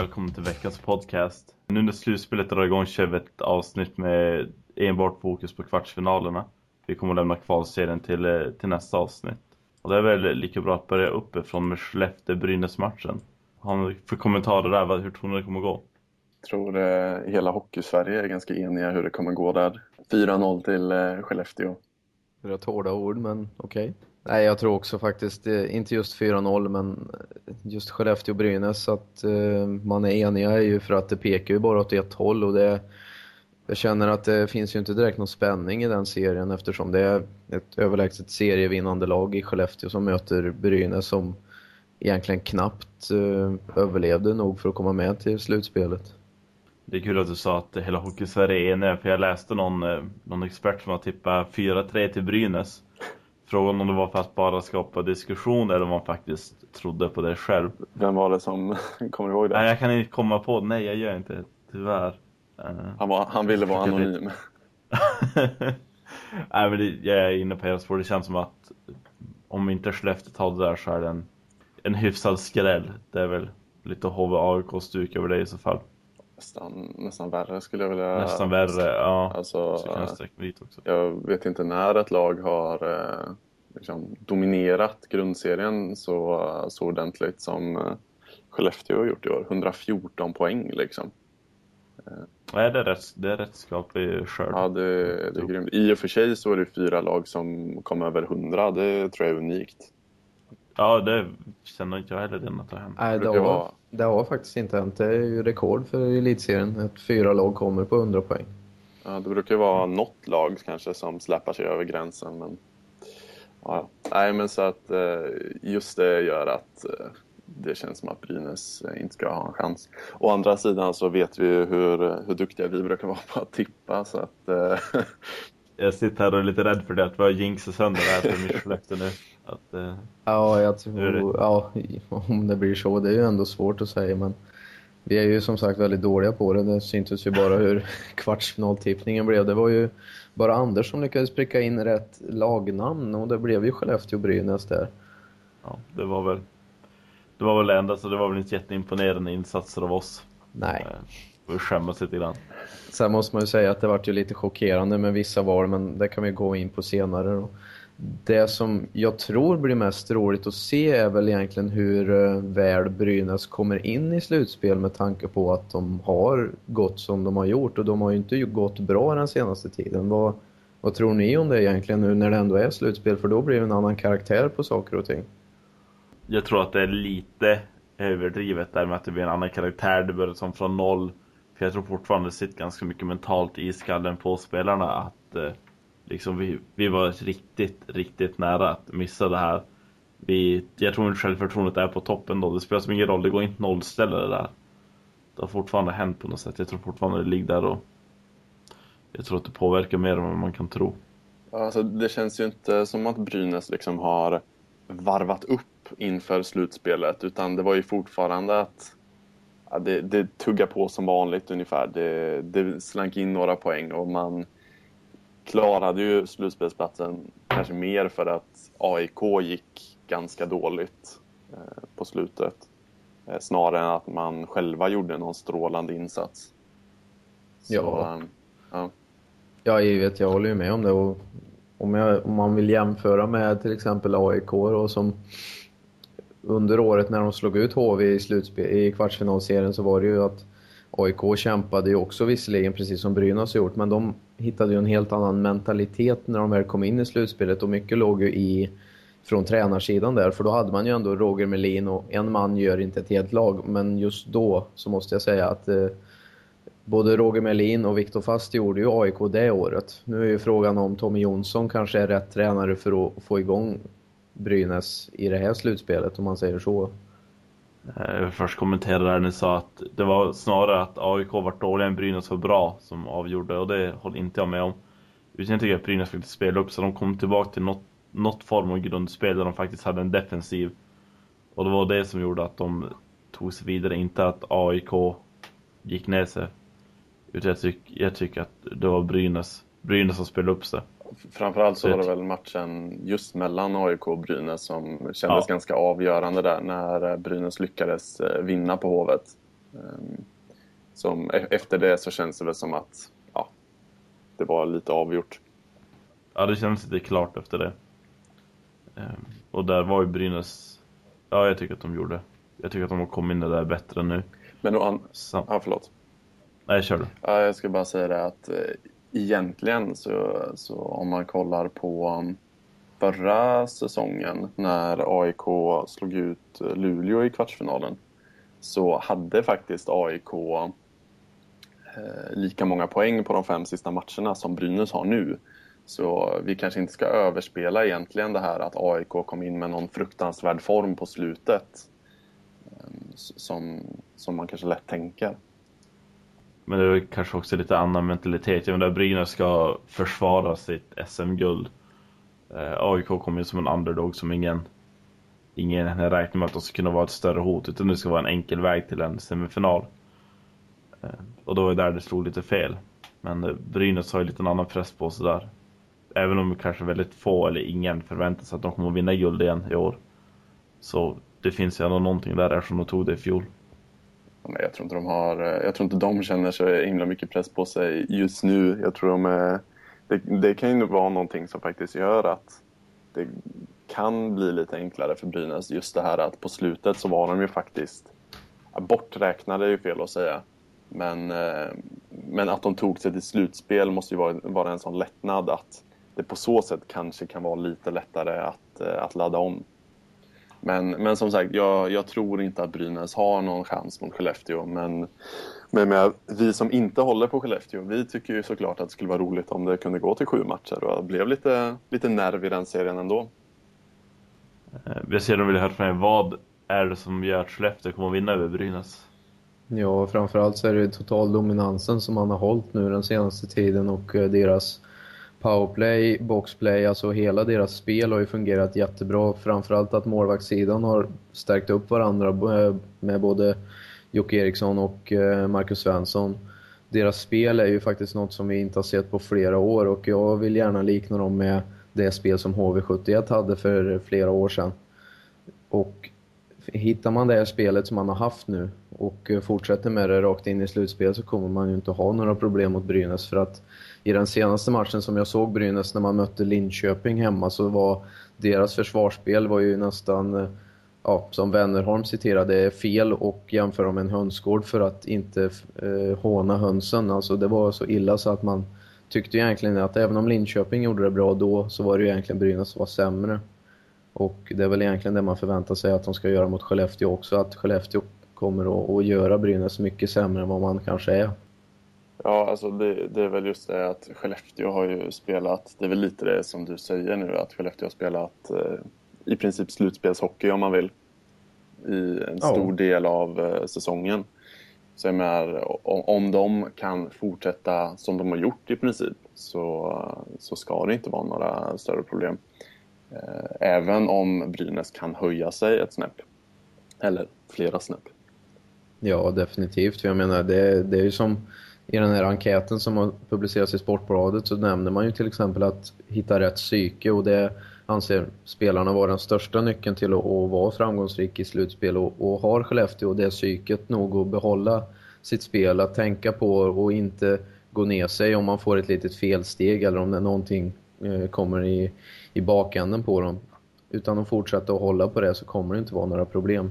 välkommen till veckans podcast. Nu när slutspelet drar igång kör vi ett avsnitt med enbart fokus på kvartsfinalerna. Vi kommer att lämna kvalserien till, eh, till nästa avsnitt. Och det är väl lika bra att börja uppifrån med Skellefteå-Brynäs-matchen. Har ni för kommentarer där? Hur tror ni det kommer gå? Jag tror eh, hela Hockeysverige är ganska eniga hur det kommer gå där. 4-0 till eh, Skellefteå. Rätt hårda ord, men okej. Okay. Nej, jag tror också faktiskt, eh, inte just 4-0, men just Skellefteå-Brynäs, att eh, man är eniga är ju för att det pekar ju bara åt ett håll och det jag känner att det finns ju inte direkt någon spänning i den serien eftersom det är ett överlägset serievinnande lag i Skellefteå som möter Brynäs som egentligen knappt uh, överlevde nog för att komma med till slutspelet. Det är kul att du sa att hela Hockeysverige är enig, för jag läste någon, någon expert som har tippat 4-3 till Brynäs. Frågan om det var för att bara skapa diskussion eller om man faktiskt trodde på det själv. Vem var det som kommer ihåg det? Nej, jag kan inte komma på Nej, jag gör inte tyvärr. Han, var, han ville vara anonym. Nej, men det, jag är inne på er spår. Det känns som att om inte Skellefteå tar det där så är det en, en hyfsad skräll. Det är väl lite HV-AIK-stuk över det i så fall. Nästan, nästan värre skulle jag vilja Nästan värre, ja. Alltså, jag vet inte när ett lag har eh, liksom, dominerat grundserien så, så ordentligt som eh, Skellefteå har gjort i år. 114 poäng liksom. Nej, det är rätt, det är rätt skaplig skörd. Ja, det, det är grymt. I och för sig så är det fyra lag som kom över 100. Det tror jag är unikt. Ja, det känner inte jag heller den att ha hänt. Nej, det har, det har faktiskt inte hänt. Det är ju rekord för elitserien att fyra lag kommer på 100 poäng. Ja, det brukar vara något lag kanske som släpar sig över gränsen. Men, ja, nej, men så att eh, just det gör att eh, det känns som att Brynäs eh, inte ska ha en chans. Å andra sidan så vet vi ju hur, hur duktiga vi brukar vara på att tippa så att... Eh... Jag sitter här och är lite rädd för det, att vi har jinxat sönder det här för Michel nu. Att, eh... Ja, jag tror... Ja, om det blir så, det är ju ändå svårt att säga men... Vi är ju som sagt väldigt dåliga på det. Det syntes ju bara hur kvartsfinaltippningen blev. Det var ju bara Anders som lyckades pricka in rätt lagnamn och det blev ju Skellefteå-Brynäs där. Ja, det var väl det var väl det enda, så det var väl inte jätteimponerande insatser av oss. Nej. Skämmas lite grann. Sen måste man ju säga att det var ju lite chockerande med vissa val, men det kan vi gå in på senare. Det som jag tror blir mest roligt att se är väl egentligen hur eh, väl Brynäs kommer in i slutspel med tanke på att de har gått som de har gjort och de har ju inte gått bra den senaste tiden. Vad, vad tror ni om det egentligen nu när det ändå är slutspel? För då blir det en annan karaktär på saker och ting jag tror att det är lite överdrivet där med att det blir en annan karaktär. Det börjar som från noll. För jag tror fortfarande det sitter ganska mycket mentalt i skallen på spelarna att eh, liksom vi, vi var riktigt, riktigt nära att missa det här. Vi, jag tror inte självförtroendet är på toppen då. Det spelar som ingen roll, det går inte nollställa det där. Det har fortfarande hänt på något sätt. Jag tror fortfarande det ligger där och jag tror att det påverkar mer än vad man kan tro. Alltså, det känns ju inte som att Brynäs liksom har varvat upp inför slutspelet utan det var ju fortfarande att ja, det, det tuggar på som vanligt ungefär. Det, det slank in några poäng och man klarade ju slutspelsplatsen kanske mer för att AIK gick ganska dåligt eh, på slutet. Eh, snarare än att man själva gjorde någon strålande insats. Så, ja. Um, ja. Ja, givet. Jag håller ju med om det. Och om, jag, om man vill jämföra med till exempel AIK och som under året när de slog ut HV i, slutspel, i kvartsfinalserien så var det ju att AIK kämpade ju också visserligen precis som Brynäs gjort men de hittade ju en helt annan mentalitet när de väl kom in i slutspelet och mycket låg ju i från tränarsidan där för då hade man ju ändå Roger Melin och en man gör inte ett helt lag men just då så måste jag säga att eh, både Roger Melin och Viktor Fast gjorde ju AIK det året. Nu är ju frågan om Tommy Jonsson kanske är rätt tränare för att få igång Brynäs i det här slutspelet om man säger så. Jag vill först kommentera där ni sa att det var snarare att AIK var dåliga än Brynäs var bra som avgjorde och det håller inte jag med om. Utan jag tycker att Brynäs faktiskt spelade upp så de kom tillbaka till något, något form av grundspel där de faktiskt hade en defensiv. Och det var det som gjorde att de tog sig vidare, inte att AIK gick ner sig. Utan jag, tyck, jag tycker att det var Brynäs, Brynäs som spelade upp sig. Framförallt så var det väl matchen just mellan AIK och Brynäs som kändes ja. ganska avgörande där när Brynäs lyckades eh, vinna på Hovet. Um, som, e-, efter det så känns det väl som att ja, det var lite avgjort. Ja, det känns lite klart efter det. Um, och där var ju Brynäs... Ja, jag tycker att de gjorde. Jag tycker att de har kommit in där bättre nu. Men då... An... Ja, förlåt. Nej, kör du. Ja, jag ska bara säga det att eh, egentligen så, så om man kollar på förra säsongen när AIK slog ut Luleå i kvartsfinalen så hade faktiskt AIK eh, lika många poäng på de fem sista matcherna som Brynäs har nu. Så vi kanske inte ska överspela egentligen det här att AIK kom in med någon fruktansvärd form på slutet. Eh, som, som man kanske lätt tänker. Men det är kanske också lite annan mentalitet. Jag menar, Brynäs ska försvara sitt SM-guld. Eh, AIK kommer ju som en underdog som ingen, ingen räknar med att de ska kunna vara ett större hot. Utan det ska vara en enkel väg till en semifinal. Eh, och då är det där det slog lite fel. Men eh, Brynäs har ju lite en annan press på sig där. Även om kanske väldigt få eller ingen förväntar sig att de kommer att vinna guld igen i år. Så det finns ju ändå någonting där eftersom de tog det i fjol. Jag tror inte de har, eh, jag tror inte de känner så himla mycket press på sig just nu. Jag tror de är, det, det kan ju vara någonting som faktiskt gör att det kan bli lite enklare för Brynäs. Just det här att på slutet så var de ju faktiskt borträknade är ju fel att säga. Men, eh, men att de tog sig till slutspel måste ju vara, vara en sån lättnad att det på så sätt kanske kan vara lite lättare att, att ladda om. Men, men som sagt, jag, jag tror inte att Brynäs har någon chans mot Skellefteå. Men, men med, vi som inte håller på Skellefteå, vi tycker ju såklart att det skulle vara roligt om det kunde gå till sju matcher. Och det blev lite, lite nerv i den serien ändå. Eh, jag ser att de vill höra från er. Vad är det som gör att Skellefteå kommer att vinna över Brynäs? Ja, framförallt så är det totaldominansen som man har hållit nu den senaste tiden och eh, deras powerplay, boxplay, alltså hela deras spel har ju fungerat jättebra. Framförallt att målvaktssidan har stärkt upp varandra eh, med både Jocke Eriksson och eh, Marcus Svensson. Deras spel är ju faktiskt något som vi inte har sett på flera år och jag vill gärna likna dem med det spel som HV71 hade för flera år sedan. Och hittar man det här spelet som man har haft nu och eh, fortsätter med det rakt in i slutspel så kommer man ju inte ha några problem mot Brynäs för att i den senaste matchen som jag såg Brynäs när man mötte Linköping hemma så var deras försvarsspel var ju nästan, eh, ja, som Wennerholm citerade, fel och jämföra med en hönsgård för att inte eh, håna hönsen. Alltså det var så illa så att man tyckte egentligen att även om Linköping gjorde det bra då så var det ju egentligen Brynäs som var sämre. Och det är väl egentligen det man förväntar sig att de ska göra mot Skellefteå också, att Skellefteå kommer att, att göra Brynäs mycket sämre än vad man kanske är. Ja, alltså det, det, är väl just det att Skellefteå har ju spelat, det är väl lite det som du säger nu, att Skellefteå har spelat eh, i princip slutspelshockey om man vill. I en stor ja. del av eh, säsongen. Så jag menar, om, om de kan fortsätta som de har gjort i princip så, så ska det inte vara några större problem. Eh, även om Brynäs kan höja sig ett snäpp. Eller flera snäpp. Ja, definitivt. Jag menar, det, det är ju som i den här enkäten som har publicerats i Sportbladet så nämner man ju till exempel att hitta rätt psyke och det anser spelarna vara den största nyckeln till att, att vara framgångsrik i slutspel och, och har Skellefteå det psyket nog att behålla sitt spel, att tänka på och inte gå ner sig om man får ett litet felsteg eller om det någonting eh, kommer i, i bakänden på dem. Utan att fortsätta att hålla på det så kommer det inte vara några problem.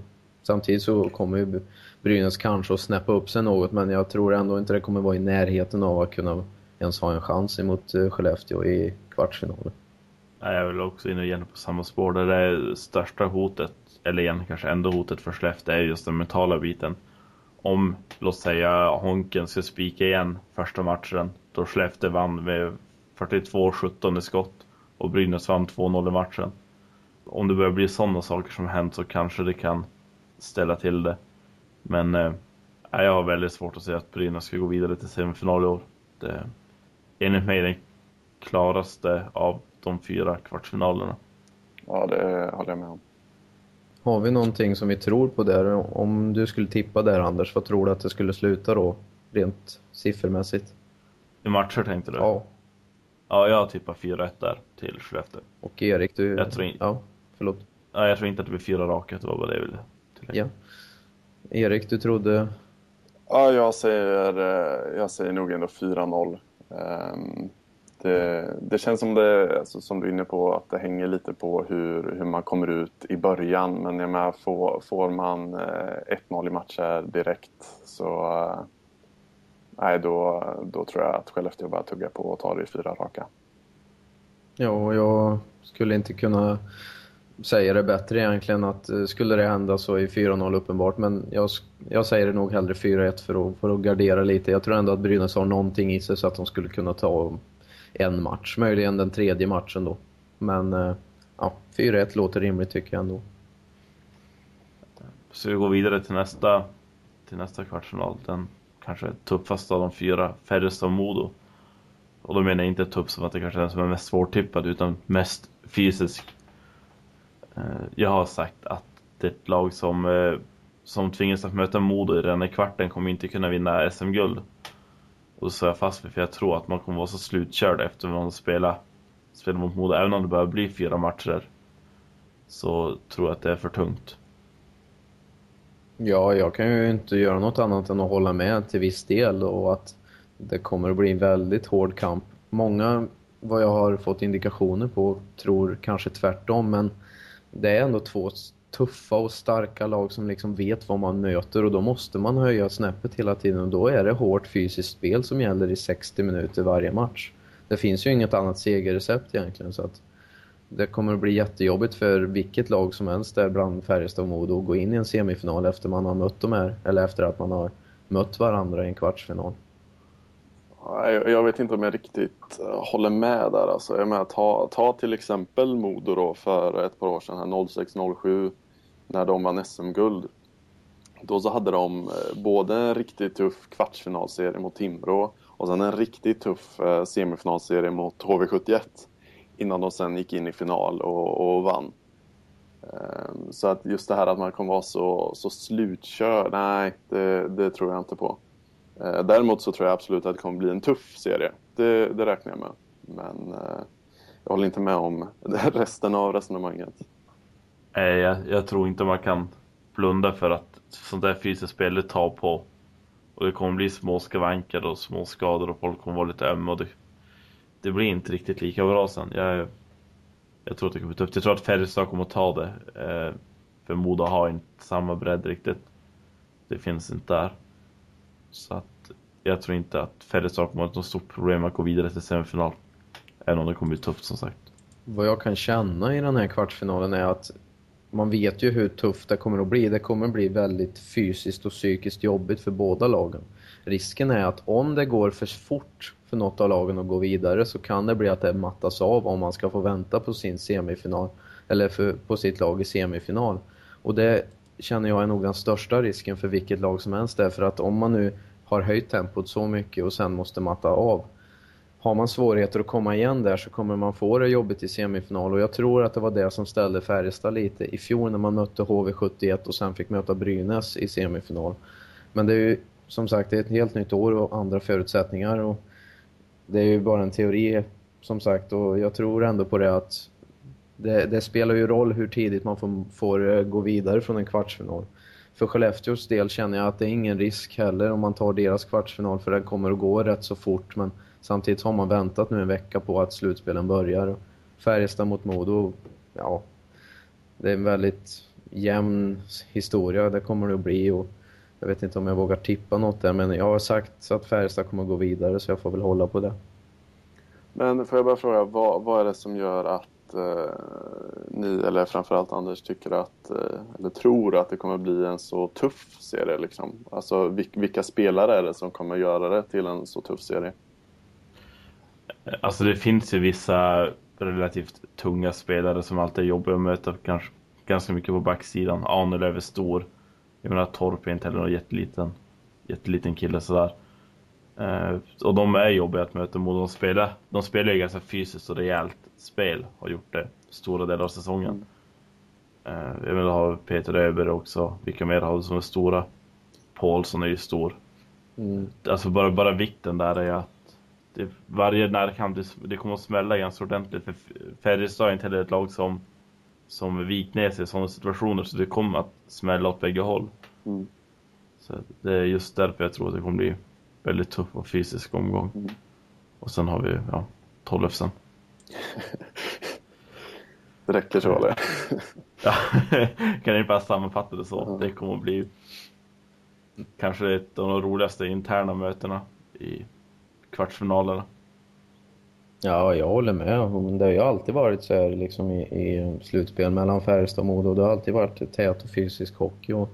Samtidigt så kommer ju Brynäs kanske att snäppa upp sig något men jag tror ändå inte det kommer vara i närheten av att kunna ens ha en chans emot eh, Skellefteå i kvartsfinalen. Jag är väl också inne igen på samma spår. där Det största hotet, eller igen kanske ändå hotet för Skellefteå är just den mentala biten. Om, låt säga, Honken ska spika igen första matchen då Skellefteå vann med 42-17 i skott och Brynäs vann 2-0 i matchen. Om det börjar bli sådana saker som hänt så kanske det kan ställa till det. Men eh, jag har väldigt svårt att säga att Brynäs ska gå vidare till semifinal i år. Det är enligt mig den klaraste av de fyra kvartsfinalerna. Ja, det håller jag med om. Har vi någonting som vi tror på där? Om du skulle tippa där Anders, vad tror du att det skulle sluta då? Rent siffermässigt. I matcher tänkte du? Ja. Ja, jag tippar 4-1 där till Skellefteå. Och Erik, du... Jag tror in... Ja, förlåt. Ja, jag tror inte att det blir fyra raka, det var bara det jag ville. Ja. Erik, du trodde Ja, jag säger, eh, jag säger nog ändå 4-0. Ehm, det, det, känns som det, alltså, som du är inne på, att det hänger lite på hur, hur man kommer ut i början. Men jag menar, får, får man 1-0 i matcher direkt så nej, då, då tror jag att Skellefteå bara tuggar på och tar det i fyra raka. Ja, och jag skulle inte kunna säga det bättre egentligen att eh, skulle det hända så är 4-0 uppenbart. Men jag, jag säger det nog hellre 4-1 för att, för att gardera lite. Jag tror ändå att Brynäs har någonting i sig så att de skulle kunna ta en match. Möjligen den tredje matchen då. Men eh, ja, 4-1 låter rimligt tycker jag ändå. Så vi går vidare till nästa, till nästa kvartsfinal. Den kanske tuffaste av de fyra, Färjestad-Modo. Och då menar jag inte tuff som att det kanske är den som är mest svårtippad utan mest fysisk. Eh, jag har sagt att det är ett lag som, eh, som tvingas att möta Modo i den här kvarten kommer inte kunna vinna SM-guld. Och då står jag fast vid för jag tror att man kommer vara så slutkörd efter att man spelar, spelar mot Modo. Även om det börjar bli fyra matcher så tror jag att det är för tungt. Ja, jag kan ju inte göra något annat än att hålla med till viss del och att det kommer att bli en väldigt hård kamp. Många, vad jag har fått indikationer på, tror kanske tvärtom, men det är ändå två tuffa och starka lag som liksom vet vad man möter och då måste man höja snäppet hela tiden och då är det hårt fysiskt spel som gäller i 60 minuter varje match. Det finns ju inget annat segerrecept egentligen så att det kommer att bli jättejobbigt för vilket lag som helst där bland Färjestad och Modo att gå in i en semifinal efter man har mött dem här, eller efter att man har mött varandra i en kvartsfinal. Jag vet inte om jag riktigt eh, håller med där. Alltså, jag menar, ta, ta till exempel Modo då för ett par år sedan, 06-07, när de vann SM-guld. Då så hade de eh, både en riktigt tuff kvartsfinalserie mot Timrå och sen en riktigt tuff eh, semifinalserie mot HV71 innan de sen gick in i final och, och vann. Ehm, så att just det här att man kommer vara så, så slutkörd, nej, det, det, tror jag inte på. Eh, däremot så tror jag absolut att det kommer bli en tuff serie. Det, det räknar jag med. Men eh, jag håller inte med om resten av resonemanget. Nej, jag, jag tror inte man kan blunda för att sånt där fysiskt spel tar på. Och det kommer bli små skavanker och små skador och folk kommer vara lite ömma. Och det, det blir inte riktigt lika bra sen. Jag, jag tror att det kommer bli tufft. Jag tror att Färjestad kommer att ta det. Eh, för Moda har inte samma bredd riktigt. Det finns inte där. Så att jag tror inte att Färjestad kommer att ha något stort problem att gå vidare till semifinal. Även om det kommer bli tufft som sagt. Vad jag kan känna i den här kvartsfinalen är att man vet ju hur tufft det kommer att bli. Det kommer att bli väldigt fysiskt och psykiskt jobbigt för båda lagen. Risken är att om det går för fort för något av lagen att gå vidare så kan det bli att det mattas av om man ska få vänta på sin semifinal eller för, på sitt lag i semifinal. Och det känner jag är nog den största risken för vilket lag som helst. Därför att om man nu har höjt tempot så mycket och sen måste matta av har man svårigheter att komma igen där så kommer man få det jobbigt i semifinal. Och jag tror att det var det som ställde Färjestad lite i fjol när man mötte HV71 och sen fick möta Brynäs i semifinal. Men det är ju som sagt det är ett helt nytt år och andra förutsättningar. Och det är ju bara en teori som sagt. Och jag tror ändå på det att det, det spelar ju roll hur tidigt man får, får, eh, gå vidare från en kvartsfinal. För Skellefteås del känner jag att det är ingen risk heller om man tar deras kvartsfinal för den kommer att gå rätt så fort men samtidigt har man väntat nu en vecka på att slutspelen börjar. Färjestad mot Modo, ja, det är en väldigt jämn historia, det kommer det att bli och jag vet inte om jag vågar tippa något där, men jag har sagt att Färjestad kommer att gå vidare så jag får väl hålla på det. Men får jag bara fråga, vad, vad är det som gör att eh, ni, eller framförallt Anders, tycker att, eh, eller tror att det kommer bli en så tuff serie? Liksom? Alltså vilka spelare är det som kommer göra det till en så tuff serie? Alltså det finns ju vissa relativt tunga spelare som alltid är jobbiga att möta kanske ganska mycket på backsidan. Ahnelöv är stor. Jag menar Torp är inte heller någon jätteliten, jätteliten kille sådär. Eh, och de är jobbiga att möta mot. De spelar, de spelar ju ganska fysiskt och rejält spel. Har gjort det stora delar av säsongen. Mm. Eh, jag menar har Peter Öberg också. Vilka mer har du som är stora? Paulsson är ju stor. Mm. Alltså bara, bara vikten där är att det, varje närkamp det, det kommer att smälla ganska ordentligt. För Färjestad är inte heller ett lag som som vikt ner sig i sådana situationer så det kommer att smälla åt bägge håll. Mm. Så det är just därför jag tror att det kommer bli väldigt tuff och fysisk omgång. Mm. Och sen har vi ja, Tollefsen. det räcker så eller? ja, kan jag bara sammanfatta det så. Mm. Det kommer att bli kanske ett av de roligaste interna mötena i kvartsfinalerna. Ja, jag håller med. Det har ju alltid varit så här liksom i, i slutspel mellan Färjestad och Modo. Det har alltid varit tät och fysisk hockey. Och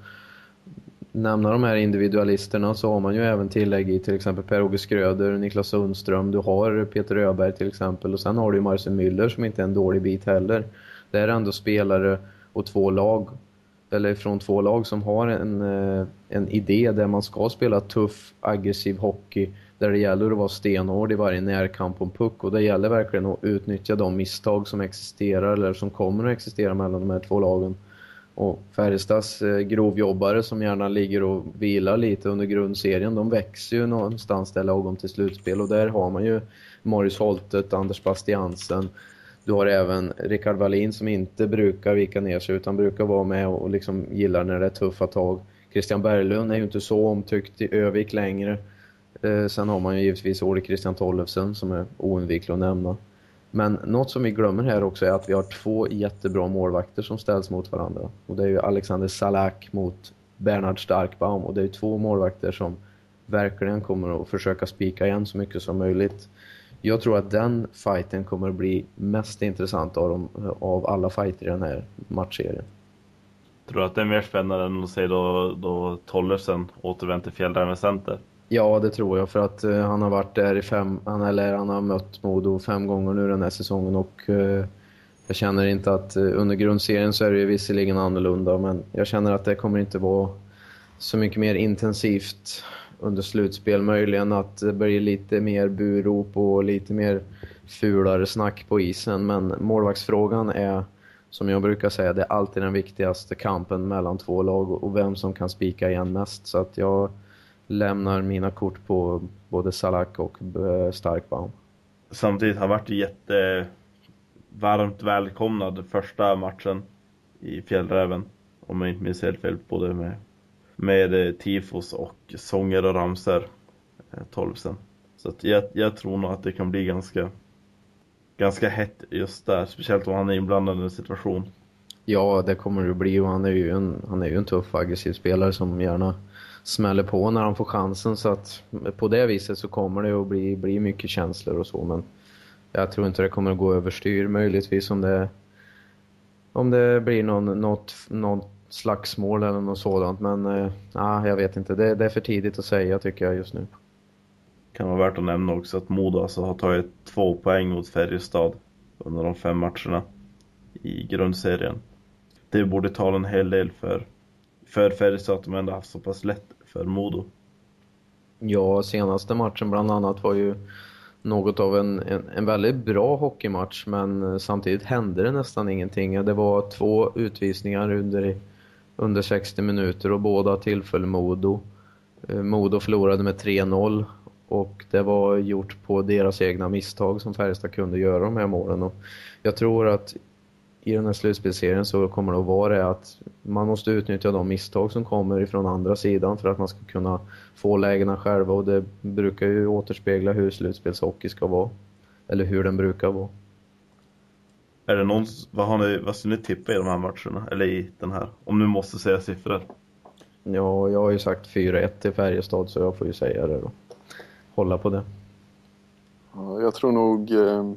nämna de här individualisterna så har man ju även tillägg i till exempel Per-Ove Skröder, Niklas Sundström, du har Peter Öberg till exempel och sen har du ju Marcel Müller som inte är en dålig bit heller. Det är ändå spelare och två lag eller från två lag som har en, eh, en idé där man ska spela tuff, aggressiv hockey där det gäller att vara stenhård i varje närkamp om puck och det gäller verkligen att utnyttja de misstag som existerar eller som kommer att existera mellan de här två lagen. Och Färjestads eh, grovjobbare som gärna ligger och vilar lite under grundserien, de växer ju någonstans där lagom till slutspel och där har man ju Morris Holtet, Anders Bastiansen, du har även Rickard Wallin som inte brukar vika ner sig utan brukar vara med och liksom gillar när det är tuffa tag. Christian Berglund är ju inte så omtyckt i Övik längre. Eh, sen har man ju givetvis Ole Christian Tollefsen som är oundviklig att nämna. Men något som vi glömmer här också är att vi har två jättebra målvakter som ställs mot varandra. Och det är ju Alexander Salak mot Bernhard Starkbaum. Och det är två målvakter som verkligen kommer att försöka spika igen så mycket som möjligt. Jag tror att den fighten kommer att bli mest intressant av, dem, av alla fighter i den här matchserien. Tror du att det är mer spännande än att se då, då Tollersen återvänder till Fjällräven Center? Ja, det tror jag för att uh, han har varit där i fem, han, eller han har mött Modo fem gånger nu den här säsongen och uh, jag känner inte att uh, under grundserien så är det ju visserligen annorlunda men jag känner att det kommer inte vara så mycket mer intensivt under slutspel. Möjligen att det blir lite mer burop och lite mer fulare snack på isen. Men målvaktsfrågan är, som jag brukar säga, det är alltid den viktigaste kampen mellan två lag och vem som kan spika igen mest. Så att jag lämnar mina kort på både Salak och eh, Starkbaum. Samtidigt har varit jätte varmt välkomnad första matchen i Fjällräven. Om jag inte minns helt fel, både med med eh, tifos och sånger och ramser 12 eh, sen. Så jag, jag tror nog att det kan bli ganska ganska hett just där, speciellt om han är inblandad i en situation. Ja, det kommer det bli och han är ju en, han är ju en tuff aggressiv spelare som gärna smäller på när han får chansen så att på det viset så kommer det att bli, bli mycket känslor och så men jag tror inte det kommer att gå överstyr möjligtvis om det om det blir någon, något, något slagsmål eller något sådant. Men eh, ah, jag vet inte. Det, det, är för tidigt att säga tycker jag just nu. Kan vara värt att nämna också att Modo alltså har tagit två poäng mot Färjestad under de fem matcherna i grundserien. Det borde tala en hel del för, för Färjestad att de ändå haft så pass lätt för Modo. Ja, senaste matchen bland annat var ju något av en, en, en, väldigt bra hockeymatch men samtidigt hände det nästan ingenting. Det var två utvisningar under under 60 minuter och båda tillföll Modo. Eh, Modo förlorade med 3-0 och det var gjort på deras egna misstag som Färjestad kunde göra de här målen. Och jag tror att i den här slutspelserien så kommer det att vara det att man måste utnyttja de misstag som kommer ifrån andra sidan för att man ska kunna få lägena själva och det brukar ju återspegla hur slutspelshockey ska vara. Eller hur den brukar vara. Är det någon, vad, har ni, vad ska ni tippa i de här matcherna? Eller i den här? Om du måste säga siffror. Ja, jag har ju sagt 4-1 till Färjestad så jag får ju säga det då. Hålla på det. Ja, jag tror nog eh,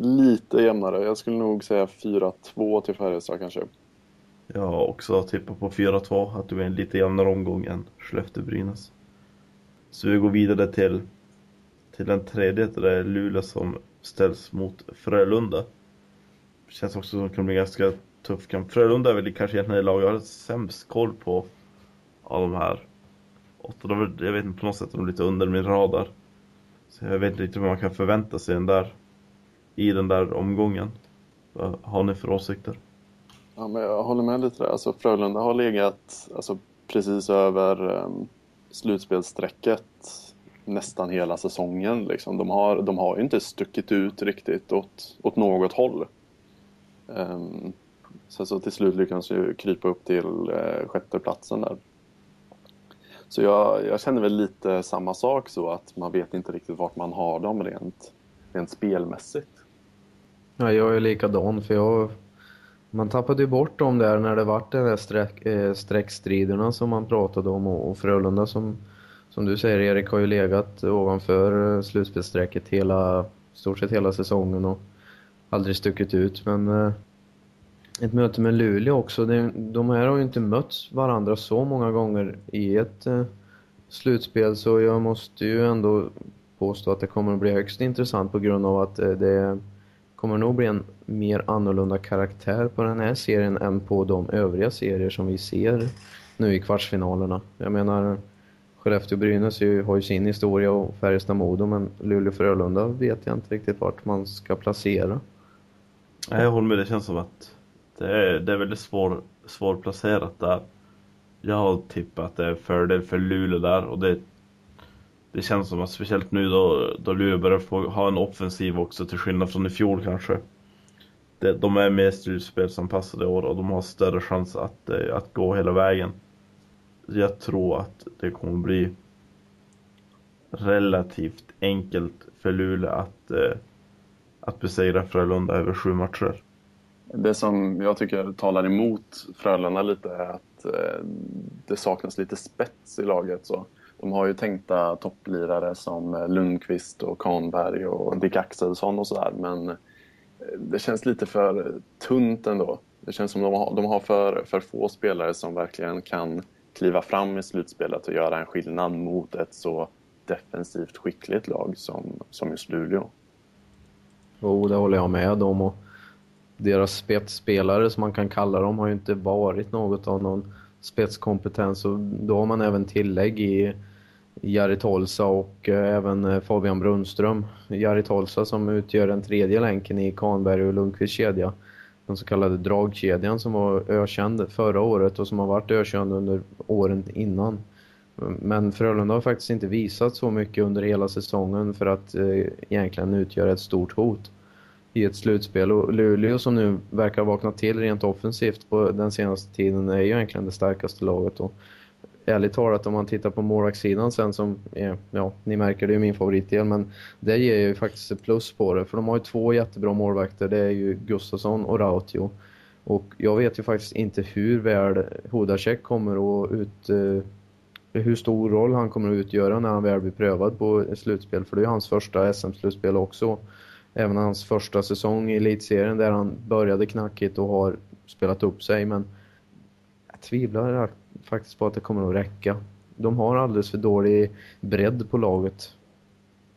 lite jämnare. Jag skulle nog säga 4-2 till Färjestad kanske. Jag har också tippat på 4-2, att det blir en lite jämnare omgång än Skellefteå-Brynäs. Så vi går vidare till, till den tredje, det är Luleå som ställs mot Frölunda känns också som det kan bli ganska tuff kamp. Frölunda är väl kanske egentligen det lag jag har sämst koll på av de här åtta. Jag vet inte, på något sätt är de lite under min radar. Så jag vet inte riktigt vad man kan förvänta sig den där, i den där omgången. Vad har ni för åsikter? Ja, men jag håller med lite där. Alltså, Frölunda har legat alltså, precis över ehm, um, slutspelssträcket nästan hela säsongen. Liksom. De, har, de har ju inte stuckit ut riktigt åt, åt något håll. Um, så, så till slut lyckades ju krypa upp till uh, sjätteplatsen där. Så jag, jag känner väl lite samma sak så att man vet inte riktigt vart man har dem rent, rent spelmässigt. Ja, jag är likadan för jag man tappade ju bort dem där när det vart de där streck, eh, streckstriderna som man pratade om och, och Frölunda som, som du säger Erik har ju legat ovanför eh, slutspelsstrecket hela, stort sett hela säsongen och aldrig stuckit ut. Men eh, ett möte med Luleå också, det, de här har ju inte mött varandra så många gånger i ett eh, slutspel så jag måste ju ändå påstå att det kommer att bli högst intressant på grund av att eh, det kommer nog bli en mer annorlunda karaktär på den här serien än på de övriga serier som vi ser nu i kvartsfinalerna. Jag menar, Skellefteå-Brynäs har ju sin historia och Färjestad-Modo men Luleå-Frölunda vet jag inte riktigt vart man ska placera. Nej, jag håller med. Det känns som att det är, det är väldigt svår, svårplacerat där. Jag har tippat att det är fördel för Luleå där och det det känns som att speciellt nu då, då Luleå börjar få ha en offensiv också till skillnad från i fjol kanske. Det, de är mer slutspelsanpassade i år och de har större chans att, eh, att gå hela vägen. Jag tror att det kommer bli relativt enkelt för Luleå att, eh, att besegra Frölunda över sju matcher. Det som jag tycker talar emot Frölunda lite är att eh, det saknas lite spets i laget. Så de har ju tänkta topplirare som eh, Lundqvist och Kahnberg och Dick Axelsson och sådär men eh, det känns lite för tunt ändå. Det känns som de har, de har för, för få spelare som verkligen kan kliva fram i slutspelet och göra en skillnad mot ett så defensivt skickligt lag som, som just Luleå. Jo, det håller jag med om. Och deras spetsspelare, som man kan kalla dem, har ju inte varit något av någon spetskompetens. Och då har man även tillägg i Jari Tolsa och eh, även eh, Fabian Brunström. Jari Tolsa som utgör den tredje länken i Kahnberg och Lundqvists kedja. Den så kallade dragkedjan som var ökänd förra året och som har varit ökänd under åren innan. Men Frölunda har faktiskt inte visat så mycket under hela säsongen för att eh, egentligen utgöra ett stort hot i ett slutspel. Och Luleå som nu verkar vakna till rent offensivt på den senaste tiden är ju egentligen det starkaste laget. Och ärligt talat om man tittar på målvaktssidan sen som, är, ja ni märker det är min favoritdel men det ger ju faktiskt ett plus på det för de har ju två jättebra målvakter, det är ju Gustafsson och Rautio. Och jag vet ju faktiskt inte hur väl Hodacek kommer att ut, eh, hur stor roll han kommer att utgöra när han väl blir prövad på slutspel för det är ju hans första SM-slutspel också. Även hans första säsong i elitserien där han började knackigt och har spelat upp sig men jag tvivlar faktiskt på att det kommer att räcka. De har alldeles för dålig bredd på laget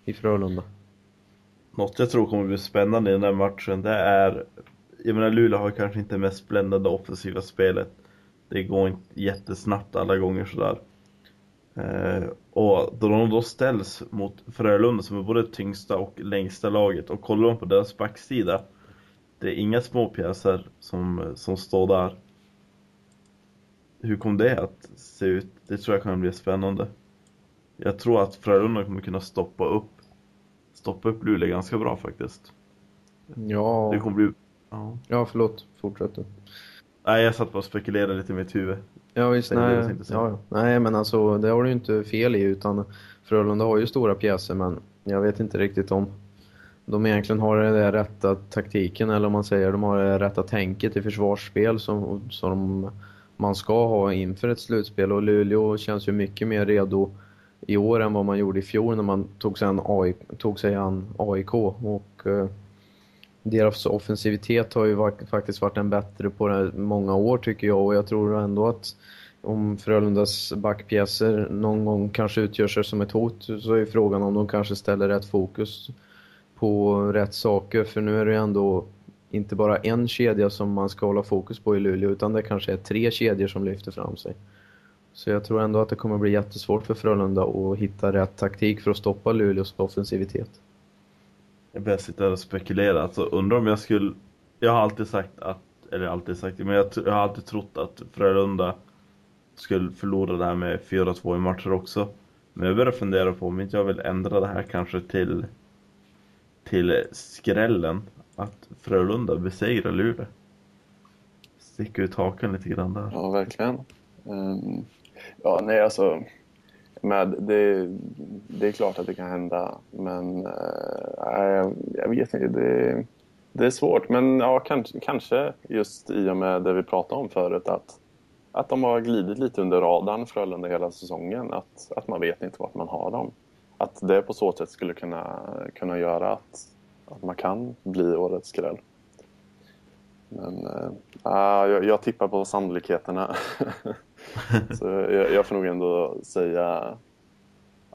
i Frölunda. Något jag tror kommer bli spännande i den här matchen det är jag menar Luleå har kanske inte det mest bländande offensiva spelet. Det går inte jättesnabbt alla gånger sådär. Eh, och då de då ställs mot Frölunda som är både tyngsta och längsta laget och kollar de på deras backsida det är inga små pjäser som, som står där hur kom det att se ut? Det tror jag kan bli spännande. Jag tror att Frölunda kommer kunna stoppa upp stoppa upp Luleå ganska bra faktiskt. Ja. Det kommer bli... Ja, ja förlåt. Fortsätt du. Nej, jag satt bara och spekulerade lite i mitt huvud. Ja, visst. Nej, ja, nej, men alltså det har du inte fel i utan Frölunda har ju stora pjäser men jag vet inte riktigt om de egentligen har den där rätta taktiken eller om man säger de har det rätta tänket i försvarsspel som, som man ska ha inför ett slutspel. Och Luleå känns ju mycket mer redo i år än vad man gjorde i fjol när man tog sig an AIK, tog sig an AIK och eh, deras offensivitet har ju varit, faktiskt varit en bättre på många år tycker jag. Och jag tror ändå att om Frölundas backpjäser någon gång kanske utgör sig som ett hot så är frågan om de kanske ställer rätt fokus på rätt saker. För nu är det ju ändå inte bara en kedja som man ska hålla fokus på i Luleå utan det kanske är tre kedjor som lyfter fram sig. Så jag tror ändå att det kommer bli jättesvårt för Frölunda att hitta rätt taktik för att stoppa Luleås offensivitet. Jag börjar sitta och spekulera. Alltså undrar om jag skulle... Jag har alltid sagt att... Eller alltid sagt men jag, jag har alltid trott att Frölunda skulle förlora det här med 4-2 i matcher också. Men jag börjar fundera på om inte jag vill ändra det här kanske till till skrällen att Frölunda besegrar Luleå. Sticker ut hakan lite grann där. Ja, verkligen. Um, ja, nej alltså. med, det, det är klart att det kan hända, men äh, jag vet inte. Det, det är svårt, men ja, kanske, kanske just i och med det vi pratade om förut att, att de har glidit lite under radarn Frölunda hela säsongen. Att, att man vet inte vart man har dem. Att det på så sätt skulle kunna, kunna göra att, att man kan bli årets skräll. Men äh, jag, jag tippar på sannolikheterna. så jag, jag, får nog ändå säga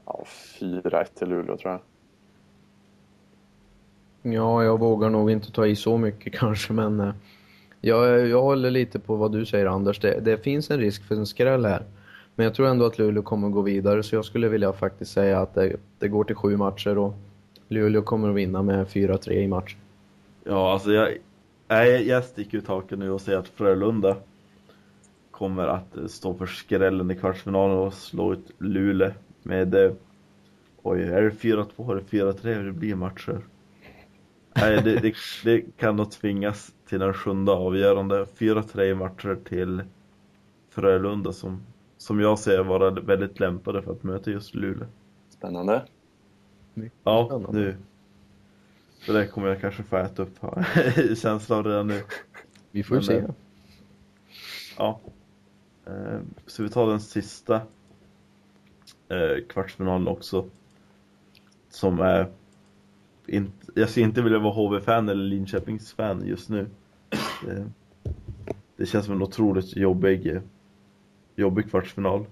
ja, 4-1 till Luleå tror jag. Ja, jag vågar nog inte ta i så mycket kanske, men eh, jag, jag håller lite på vad du säger Anders. Det, det, finns en risk för en skräll här. Men jag tror ändå att Luleå kommer gå vidare, så jag skulle vilja faktiskt säga att det, det går till sju matcher och Luleå kommer att vinna med 4-3 i match. Ja, alltså jag, nej, jag sticker ut haken nu och säger att Frölunda kommer att stå för skrällen i kvartsfinalen och slå ut Luleå med... Eh, oj, är det 4-2 eller 4-3 det blir matcher? Nej, det, det, det, kan nog tvingas till den sjunde avgörande. 4-3 matcher till Frölunda som, som jag ser vara väldigt lämpade för att möta just Luleå. Spännande. Ja, nu. Så det kommer jag kanske få äta upp känslan redan nu. Vi får Men, se. Ja. Eh, så vi tar den sista eh, kvartsfinalen också. Som är jag skulle inte vilja vara HV-fan eller Linköpings-fan just nu. Det, det, känns som en otroligt jobbig, jobbig kvartsfinal.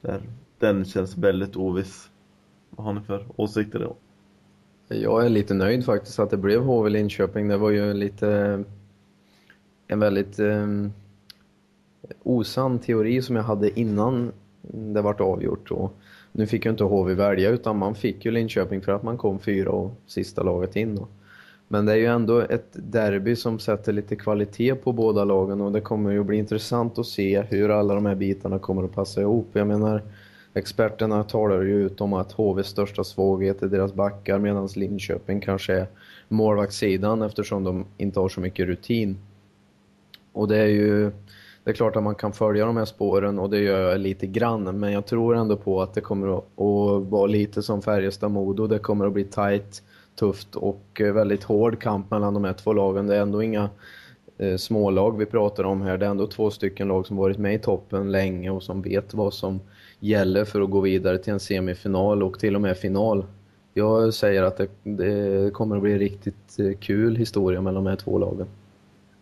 Där, den känns väldigt oviss. Vad har ni för åsikter då? Jag är lite nöjd faktiskt att det blev HV Linköping. Det var ju lite en väldigt um, osann teori som jag hade innan det vart avgjort. Och nu fick ju inte HV välja utan man fick ju Linköping för att man kom fyra och sista laget in. Då. Men det är ju ändå ett derby som sätter lite kvalitet på båda lagen och det kommer ju bli intressant att se hur alla de här bitarna kommer att passa ihop. Jag menar, experterna talar ju ut om att HVs största svaghet är deras backar medan Linköping kanske är målvaktssidan eftersom de inte har så mycket rutin. Och det är ju det är klart att man kan följa de här spåren och det gör jag lite grann. Men jag tror ändå på att det kommer att, vara lite som Färjestad-Modo. Det kommer att bli tight, tufft och eh, väldigt hård kamp mellan de här två lagen. Det är ändå inga eh, smålag vi pratar om här. Det är ändå två stycken lag som varit med i toppen länge och som vet vad som gäller för att gå vidare till en semifinal och till och med final. Jag säger att det, det kommer att bli en riktigt eh, kul historia mellan de här två lagen.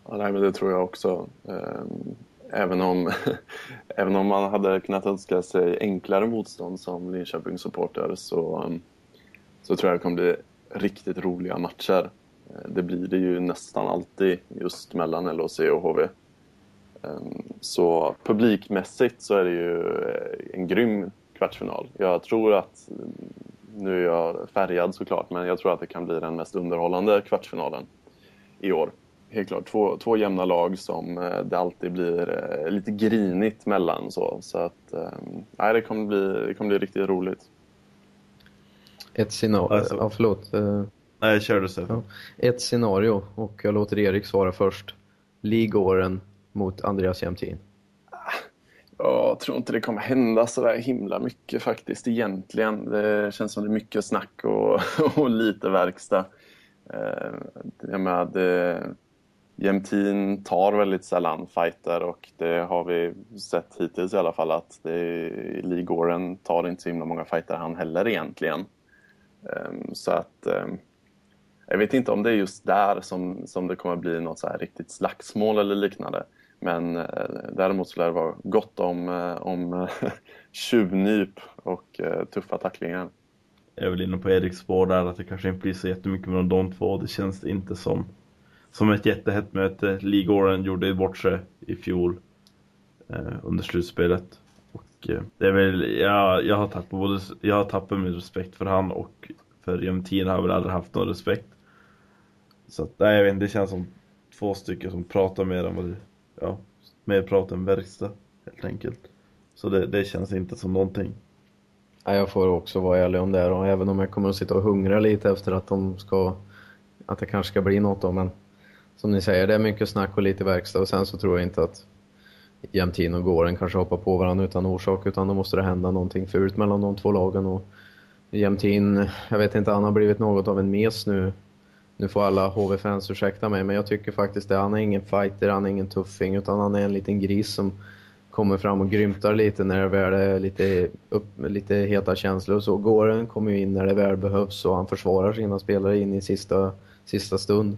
Ja, nej, men det tror jag också. Ehm, även om, även om man hade kunnat önska sig enklare motstånd som Linköpingssupporter så, ehm, så tror jag det kommer bli riktigt roliga matcher. Eh, det blir det ju nästan alltid just mellan LHC och HV. Um, så publikmässigt så är det ju eh, en grym kvartsfinal. Jag tror att, nu är jag färgad såklart, men jag tror att det kan bli den mest underhållande kvartsfinalen i år helt klart två, två jämna lag som eh, det alltid blir eh, lite grinigt mellan. Så, så att, eh, nej, det, kommer bli, det kommer bli riktigt roligt. Ett scenario, alltså, ja förlåt. Nej, kör du Stefan. Ett scenario och jag låter Erik svara först. Ligåren mot Andreas Jämtin. Jag tror inte det kommer hända så där himla mycket faktiskt egentligen. Det känns som det är mycket snack och, och lite verkstad. Eh, jag med, Jämtin tar väldigt sällan fighter och det har vi sett hittills i alla fall att Lee Goren tar inte så himla många fighter han heller egentligen. Ehm, så att ehm, jag vet inte om det är just där som, som det kommer bli något så här riktigt slagsmål eller liknande. Men eh, däremot däremot lär det vara gott om, eh, om eh, tjuvnyp och tuffa tacklingar. Jag är väl inne på Eriks spår där att det kanske inte blir så jättemycket mellan de två. Det känns inte som som ett jättehett möte. Ligåren gjorde bort sig i fjol eh, under slutspelet. Och eh, det är väl, jag, jag har tappat både, jag har tappat min respekt för han och för Jämtin har jag väl aldrig haft någon respekt. Så att, nej, jag vet inte, det känns som två stycken som pratar mer än vad det, ja, mer prat än verkstad helt enkelt. Så det, det känns inte som någonting. Ja, jag får också vara ärlig om det och även om jag kommer att sitta och hungra lite efter att de ska att det kanske ska bli något då, men som ni säger, det är mycket snack och lite verkstad och sen så tror jag inte att Jämtin och Gården kanske hoppar på varandra utan orsak utan då måste det hända någonting fult mellan de två lagen och Jämtin, jag vet inte, han har blivit något av en mes nu. Nu får alla HV-fans ursäkta mig, men jag tycker faktiskt det. Han är ingen fighter, han är ingen tuffing, utan han är en liten gris som kommer fram och grymtar lite när det väl är lite, upp, lite heta känslor. och Så Gården kommer ju in när det väl behövs och han försvarar sina spelare in i sista, sista stund.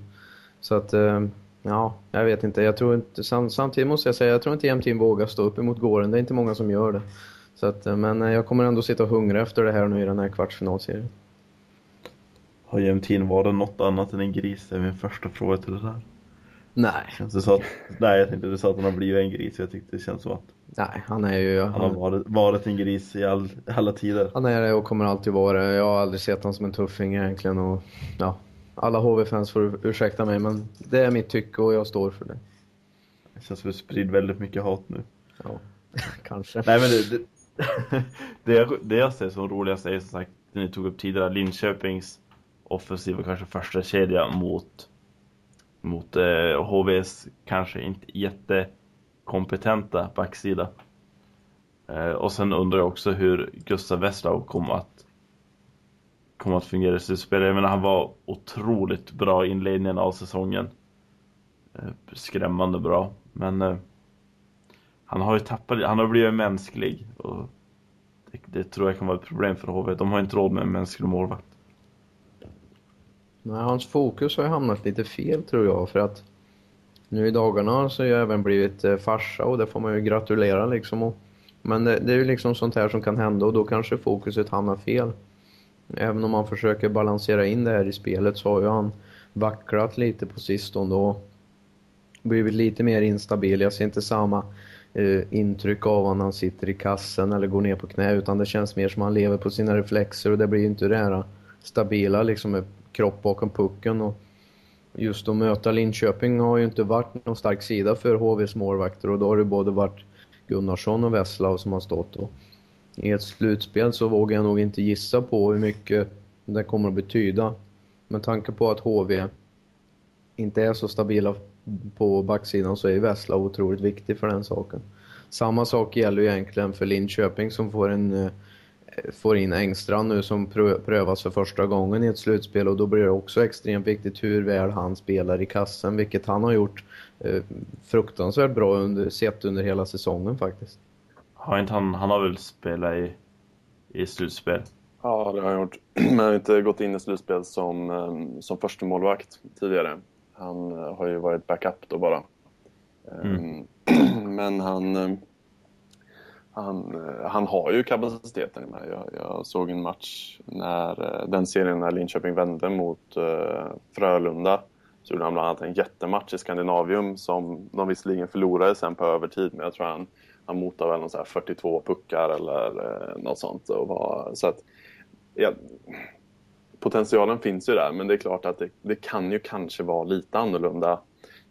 Så att, eh, ja, jag vet inte. Jag tror inte samtidigt måste jag säga, jag tror inte Jämtin vågar stå upp emot Gården. Det är inte många som gör det. Så att, eh, men eh, jag kommer ändå sitta och hungra efter det här nu i den här kvartsfinalserien. Har jämtin varit något annat än en gris? Det är min första fråga till det där. Nej. Känns det så att, nej, jag tänkte du sa att han har blivit en gris. Jag tyckte det känns som att Nej, han är ju... Han, han har varit, varit, en gris i all, alla tider. Han är det och kommer alltid vara det. Jag har aldrig sett honom som en tuffing egentligen. Och, ja, alla HV-fans får ursäkta mig, men det är mitt tycke och jag står för det. Det känns som att du sprider väldigt mycket hat nu. Ja, kanske. Nej, men det, det, det, det jag ser som roligast är som sagt, det ni tog upp tidigare, Linköpings offensiva kanske första kedja mot mot eh, HVs kanske inte jättekompetenta backsida. Eh, och sen undrar jag också hur Gustav Westlau kommer att kommer att fungera i slutspelet. Jag menar, han var otroligt bra i inledningen av säsongen. Eh, skrämmande bra. Men eh, han har ju tappat, han har blivit mänsklig. Och det, det, tror jag kan vara ett problem för HV. De har inte råd med en mänsklig målvakt. Nej, hans fokus har ju hamnat lite fel tror jag för att nu i dagarna så har jag även blivit eh, farsa och det får man ju gratulera liksom. Och, men det, det är ju liksom sånt här som kan hända och då kanske fokuset hamnar fel. Även om man försöker balansera in det här i spelet så har ju han vacklat lite på sistone och blivit lite mer instabil. Jag ser inte samma eh, intryck av honom när han sitter i kassen eller går ner på knä utan det känns mer som att han lever på sina reflexer och det blir ju inte det här stabila liksom med kropp bakom pucken och just att möta Linköping har ju inte varit någon stark sida för HVs målvakter och då har det både varit Gunnarsson och Wesslau som har stått och i ett slutspel så vågar jag nog inte gissa på hur mycket det kommer att betyda. Med tanke på att HV inte är så stabila på backsidan så är Vessla otroligt viktig för den saken. Samma sak gäller ju egentligen för Linköping som får en eh, får in Engstrand nu som prövas för första gången i ett slutspel och då blir det också extremt viktigt hur väl han spelar i kassen, vilket han har gjort eh, fruktansvärt bra under, sett under hela säsongen faktiskt. Har inte han, han har väl spelat i, i slutspel? Ja, det har han gjort. Men han har inte gått in i slutspel som, eh, som första målvakt tidigare. Han eh, har ju varit backup då bara. Mm. Men han han, eh, han har ju kapaciteten i mig. Jag, jag, såg en match när eh, den serien när Linköping vände mot uh, Frölunda. Så gjorde han bland annat en jättematch i Skandinavium som de visserligen förlorade sen på övertid. Men jag tror han, han motade väl någon så 42 puckar eller uh, något sånt. Och var, så att, ja, potentialen finns ju där men det är klart att det, det kan ju kanske vara lite annorlunda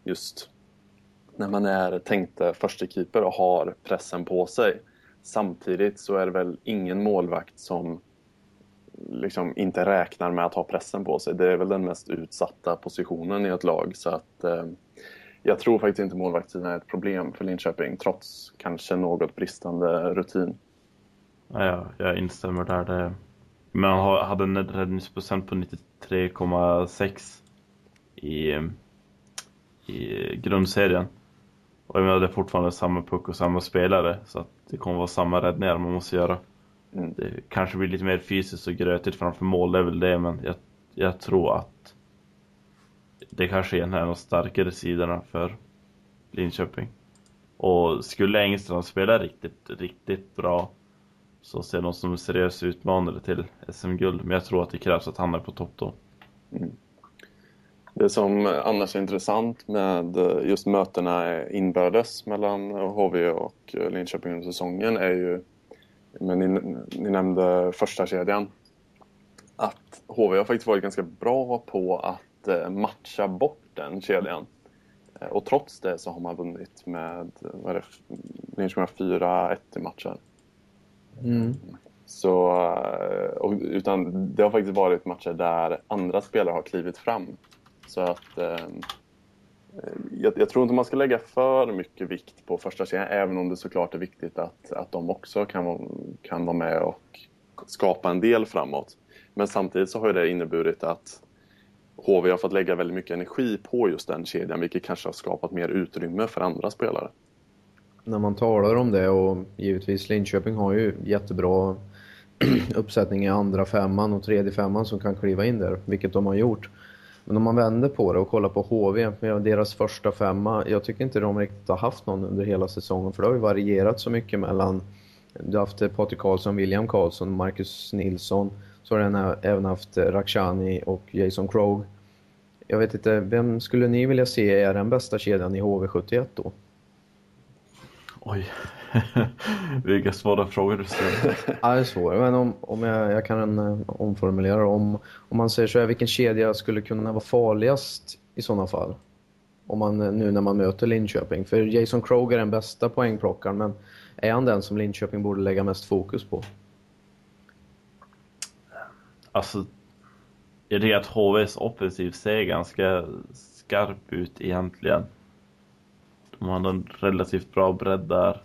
just när man är tänkte första keeper och har pressen på sig. Samtidigt så är det väl ingen målvakt som liksom inte räknar med att ha pressen på sig. Det är väl den mest utsatta positionen i ett lag. Så att, eh, jag tror faktiskt inte målvaktssidan är ett problem för Linköping trots kanske något bristande rutin. Ja, jag instämmer där. Det... Men han hade en räddningsprocent på 93,6 i, i grundserien. Och jag menar, det är fortfarande samma puck och samma spelare. Så att det kommer vara samma räddningar man måste göra. Mm. Det kanske blir lite mer fysiskt och grötigt framför mål, det är väl det. Men jag, jag tror att det kanske är en av de starkare sidorna för Linköping. Och skulle Engstrand spela riktigt, riktigt bra så ser de som en seriös utmanare till SM-guld. Men jag tror att det krävs att han är på topp då. Mm. Det som annars är intressant med just mötena inbördes mellan HV och Linköping under säsongen är ju, men ni, ni nämnde första kedjan att HV har faktiskt varit ganska bra på att eh, matcha bort den kedjan. Eh, och trots det så har man vunnit med, vad är det, Linköping 4-1 i matchen. Mm. Så, eh, och, utan det har faktiskt varit matcher där andra spelare har klivit fram så att eh, jag, jag, tror inte man ska lägga för mycket vikt på första kedjan även om det såklart är viktigt att, att de också kan, kan vara med och skapa en del framåt. Men samtidigt så har det inneburit att HV har fått lägga väldigt mycket energi på just den kedjan, vilket kanske har skapat mer utrymme för andra spelare. När man talar om det, och givetvis Linköping har ju jättebra uppsättning i andra femman och tredje femman som kan kliva in där, vilket de har gjort. Men om man vänder på det och kollar på HV, deras första femma, jag tycker inte de riktigt har haft någon under hela säsongen för det har ju varierat så mycket mellan du har haft eh, Patrik Karlsson, William Karlsson, Marcus Nilsson, så har den även haft eh, Rakshani och Jason Krogh. Jag vet inte, vem skulle ni vilja se är den bästa kedjan i HV71 då? Oj, vilka svåra frågor du ställer. ja, det är svårt. Men om, om jag, jag kan uh, omformulera om, om man säger så här, vilken kedja skulle kunna vara farligast i sådana fall? Om man, eh, nu när man möter Linköping. För Jason Krogh är den bästa poängplockaren, men är han den som Linköping borde lägga mest fokus på? Alltså, jag tycker att HVs offensiv ser ganska skarp ut egentligen. De har en relativt bra bredd där.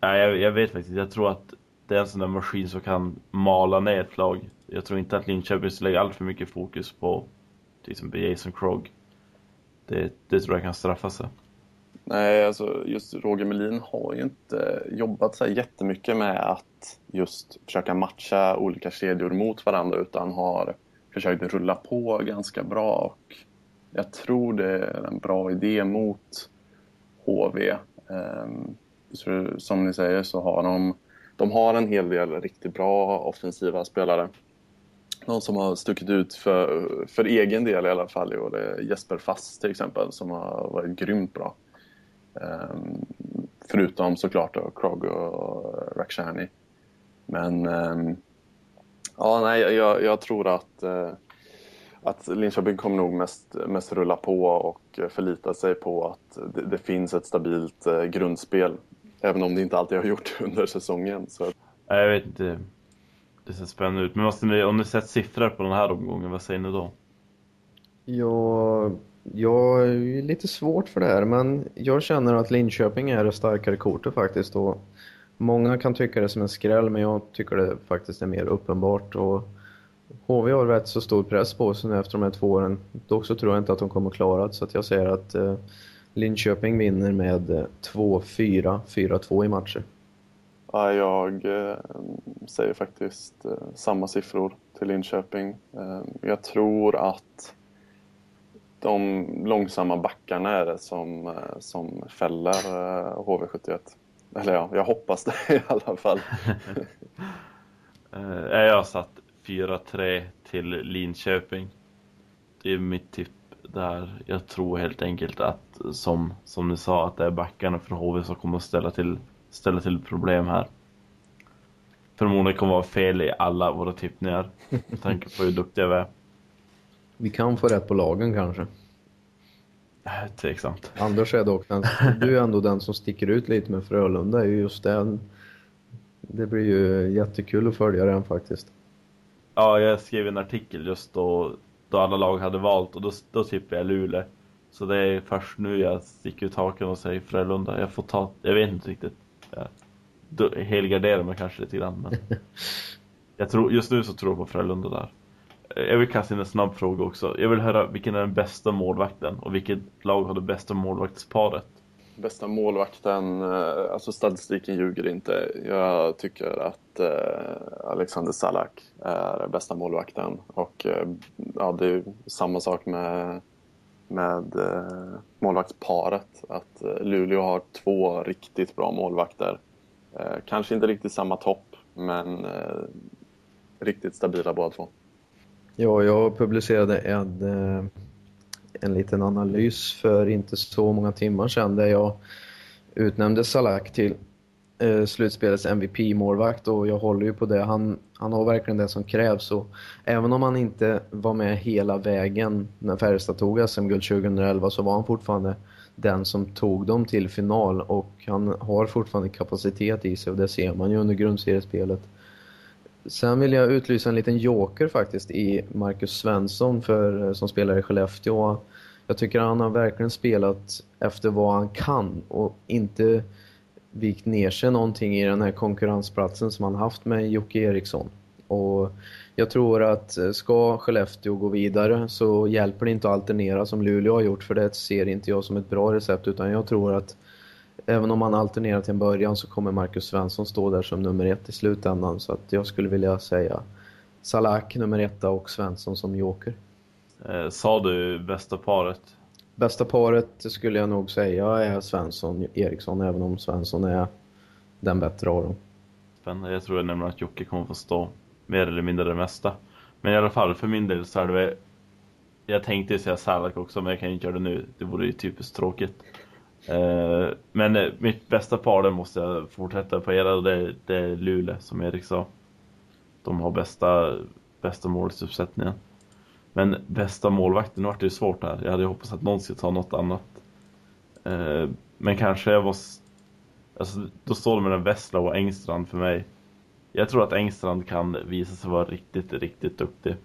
Ja, jag, jag vet faktiskt Jag tror att det är en sån där maskin som kan mala ner ett lag. Jag tror inte att Linköping lägger allt för mycket fokus på liksom, till exempel Jason Krog. Det, det tror jag kan straffa sig. Nej, alltså just Roger Melin har ju inte jobbat så jättemycket med att just försöka matcha olika kedjor mot varandra utan har försökt rulla på ganska bra och jag tror det är en bra idé mot HV. Ehm, så, som ni säger så har de, de har en hel del riktigt bra offensiva spelare. Någon som har stuckit ut för, för egen del i alla fall i år är Jesper Fast till exempel som har varit grymt bra. Um, förutom såklart då Krog och Rakhshani. Men um, ja, nej, jag, jag tror att, uh, att Linköping kommer nog mest, mest rulla på och förlita sig på att det, det finns ett stabilt uh, grundspel. Även om det inte alltid har gjort under säsongen. Så. Jag vet inte. Det ser spännande ut. Men måste ni, om ni sett siffror på den här omgången, vad säger ni då? Ja, jag är lite svårt för det här, men jag känner att Linköping är det starkare kortet faktiskt. Och många kan tycka det som en skräll, men jag tycker det faktiskt är mer uppenbart. Och HV har rätt så stor press på sig nu efter de här två åren. Dock så tror jag inte att de kommer klara det, så att jag säger att eh, Linköping vinner med 2-4, eh, 4-2 i matcher. Ja, jag eh, säger faktiskt eh, samma siffror till Linköping. Eh, jag tror att de långsamma backarna är det som, eh, som fäller HV71. Eller ja, jag hoppas det i alla fall. jag satt 4-3 till Linköping. Det är mitt tipp där. Jag tror helt enkelt att, som, som ni sa, att det är backarna för HV som kommer att ställa till, ställa till problem här. Förmodligen kommer vara fel i alla våra tippningar. Med tanke på hur duktiga vi är. Vi kan få rätt på lagen kanske. Äh, tveksamt. Anders är dock den, du är ändå den som sticker ut lite med Frölunda. är ju just den. Det blir ju jättekul att följa den faktiskt. Ja, jag skrev en artikel just då, då alla lag hade valt och då, då tippade jag Luleå. Så det är först nu jag sticker ut haken och säger Frölunda. Jag får ta, jag vet inte riktigt. Jag helgarderar mig kanske lite grann. Men jag tror, just nu så tror jag på Frölunda där. Jag vill kasta in en snabb fråga också. Jag vill höra vilken är den bästa målvakten och vilket lag har det bästa målvaktsparet? Bästa målvakten, eh, alltså statistiken ljuger inte. Jag tycker att eh, Alexander Salak är bästa målvakten. Och eh, ja, det är samma sak med, med målvaktsparet. Att Luleå har två riktigt bra målvakter. Kanske inte riktigt samma topp, men riktigt stabila båda två. Ja, jag publicerade en en liten analys för inte så många timmar sedan där jag utnämnde Salak till eh, slutspelets MVP-målvakt och jag håller ju på det. Han, han har verkligen det som krävs och även om han inte var med hela vägen när Färjestad tog SM-guld 2011 så var han fortfarande den som tog dem till final och han har fortfarande kapacitet i sig och det ser man ju under grundseriespelet. Sen vill jag utlysa en liten joker faktiskt i Marcus Svensson för, eh, som spelar i Skellefteå. Jag tycker han har verkligen spelat efter vad han kan och inte vikt ner sig någonting i den här konkurrensplatsen som han haft med Jocke Eriksson. Och jag tror att eh, ska Skellefteå gå vidare så hjälper det inte att alternera som Luleå har gjort för det ser inte jag som ett bra recept utan jag tror att även om man alternerar till en början så kommer Marcus Svensson stå där som nummer ett i slutändan så att jag skulle vilja säga Salak nummer etta och Svensson som joker. Eh, sa du bästa paret? Bästa paret skulle jag nog säga är Svensson Eriksson även om Svensson är den bättre av dem. Spännande. Jag tror nämligen att Jocke kommer få stå mer eller mindre det mesta. Men i alla fall för min del så är det jag tänkte säga Salak också men jag kan inte göra det nu. Det vore ju typiskt tråkigt. Eh, men eh, mitt bästa par, det måste jag fortsätta på era, det, det är Luleå som Erik sa. De har bästa, bästa målsuppsättningen. Men bästa målvakten, nu vart det ju svårt här. Jag hade hoppats att någon skulle ta något annat. Eh, men kanske jag var... Alltså, då står det mellan Vessla och Engstrand för mig. Jag tror att Engstrand kan visa sig vara riktigt, riktigt duktig.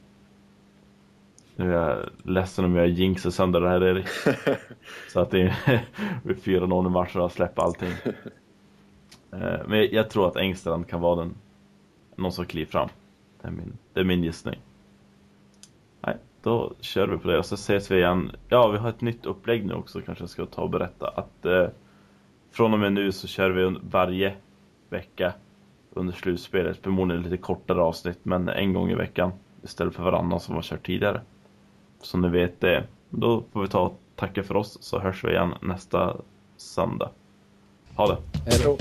Nu är jag ledsen om jag jinxar sönder det här Erik. Så att det är 4-0 i matchen och släppa allting. Eh, men jag tror att Engstrand kan vara den någon som kliver fram. Det är min, det är min gissning. Nej, då kör vi på det och så ses vi igen. Ja, vi har ett nytt upplägg nu också kanske jag ska ta och berätta. Att eh, från och med nu så kör vi varje vecka under slutspelet. Förmodligen lite kortare avsnitt, men en gång i veckan istället för varannan som var kört tidigare. Så ni vet det. Då får vi ta och tacka för oss så hörs vi igen nästa söndag. Ha det! Hej då!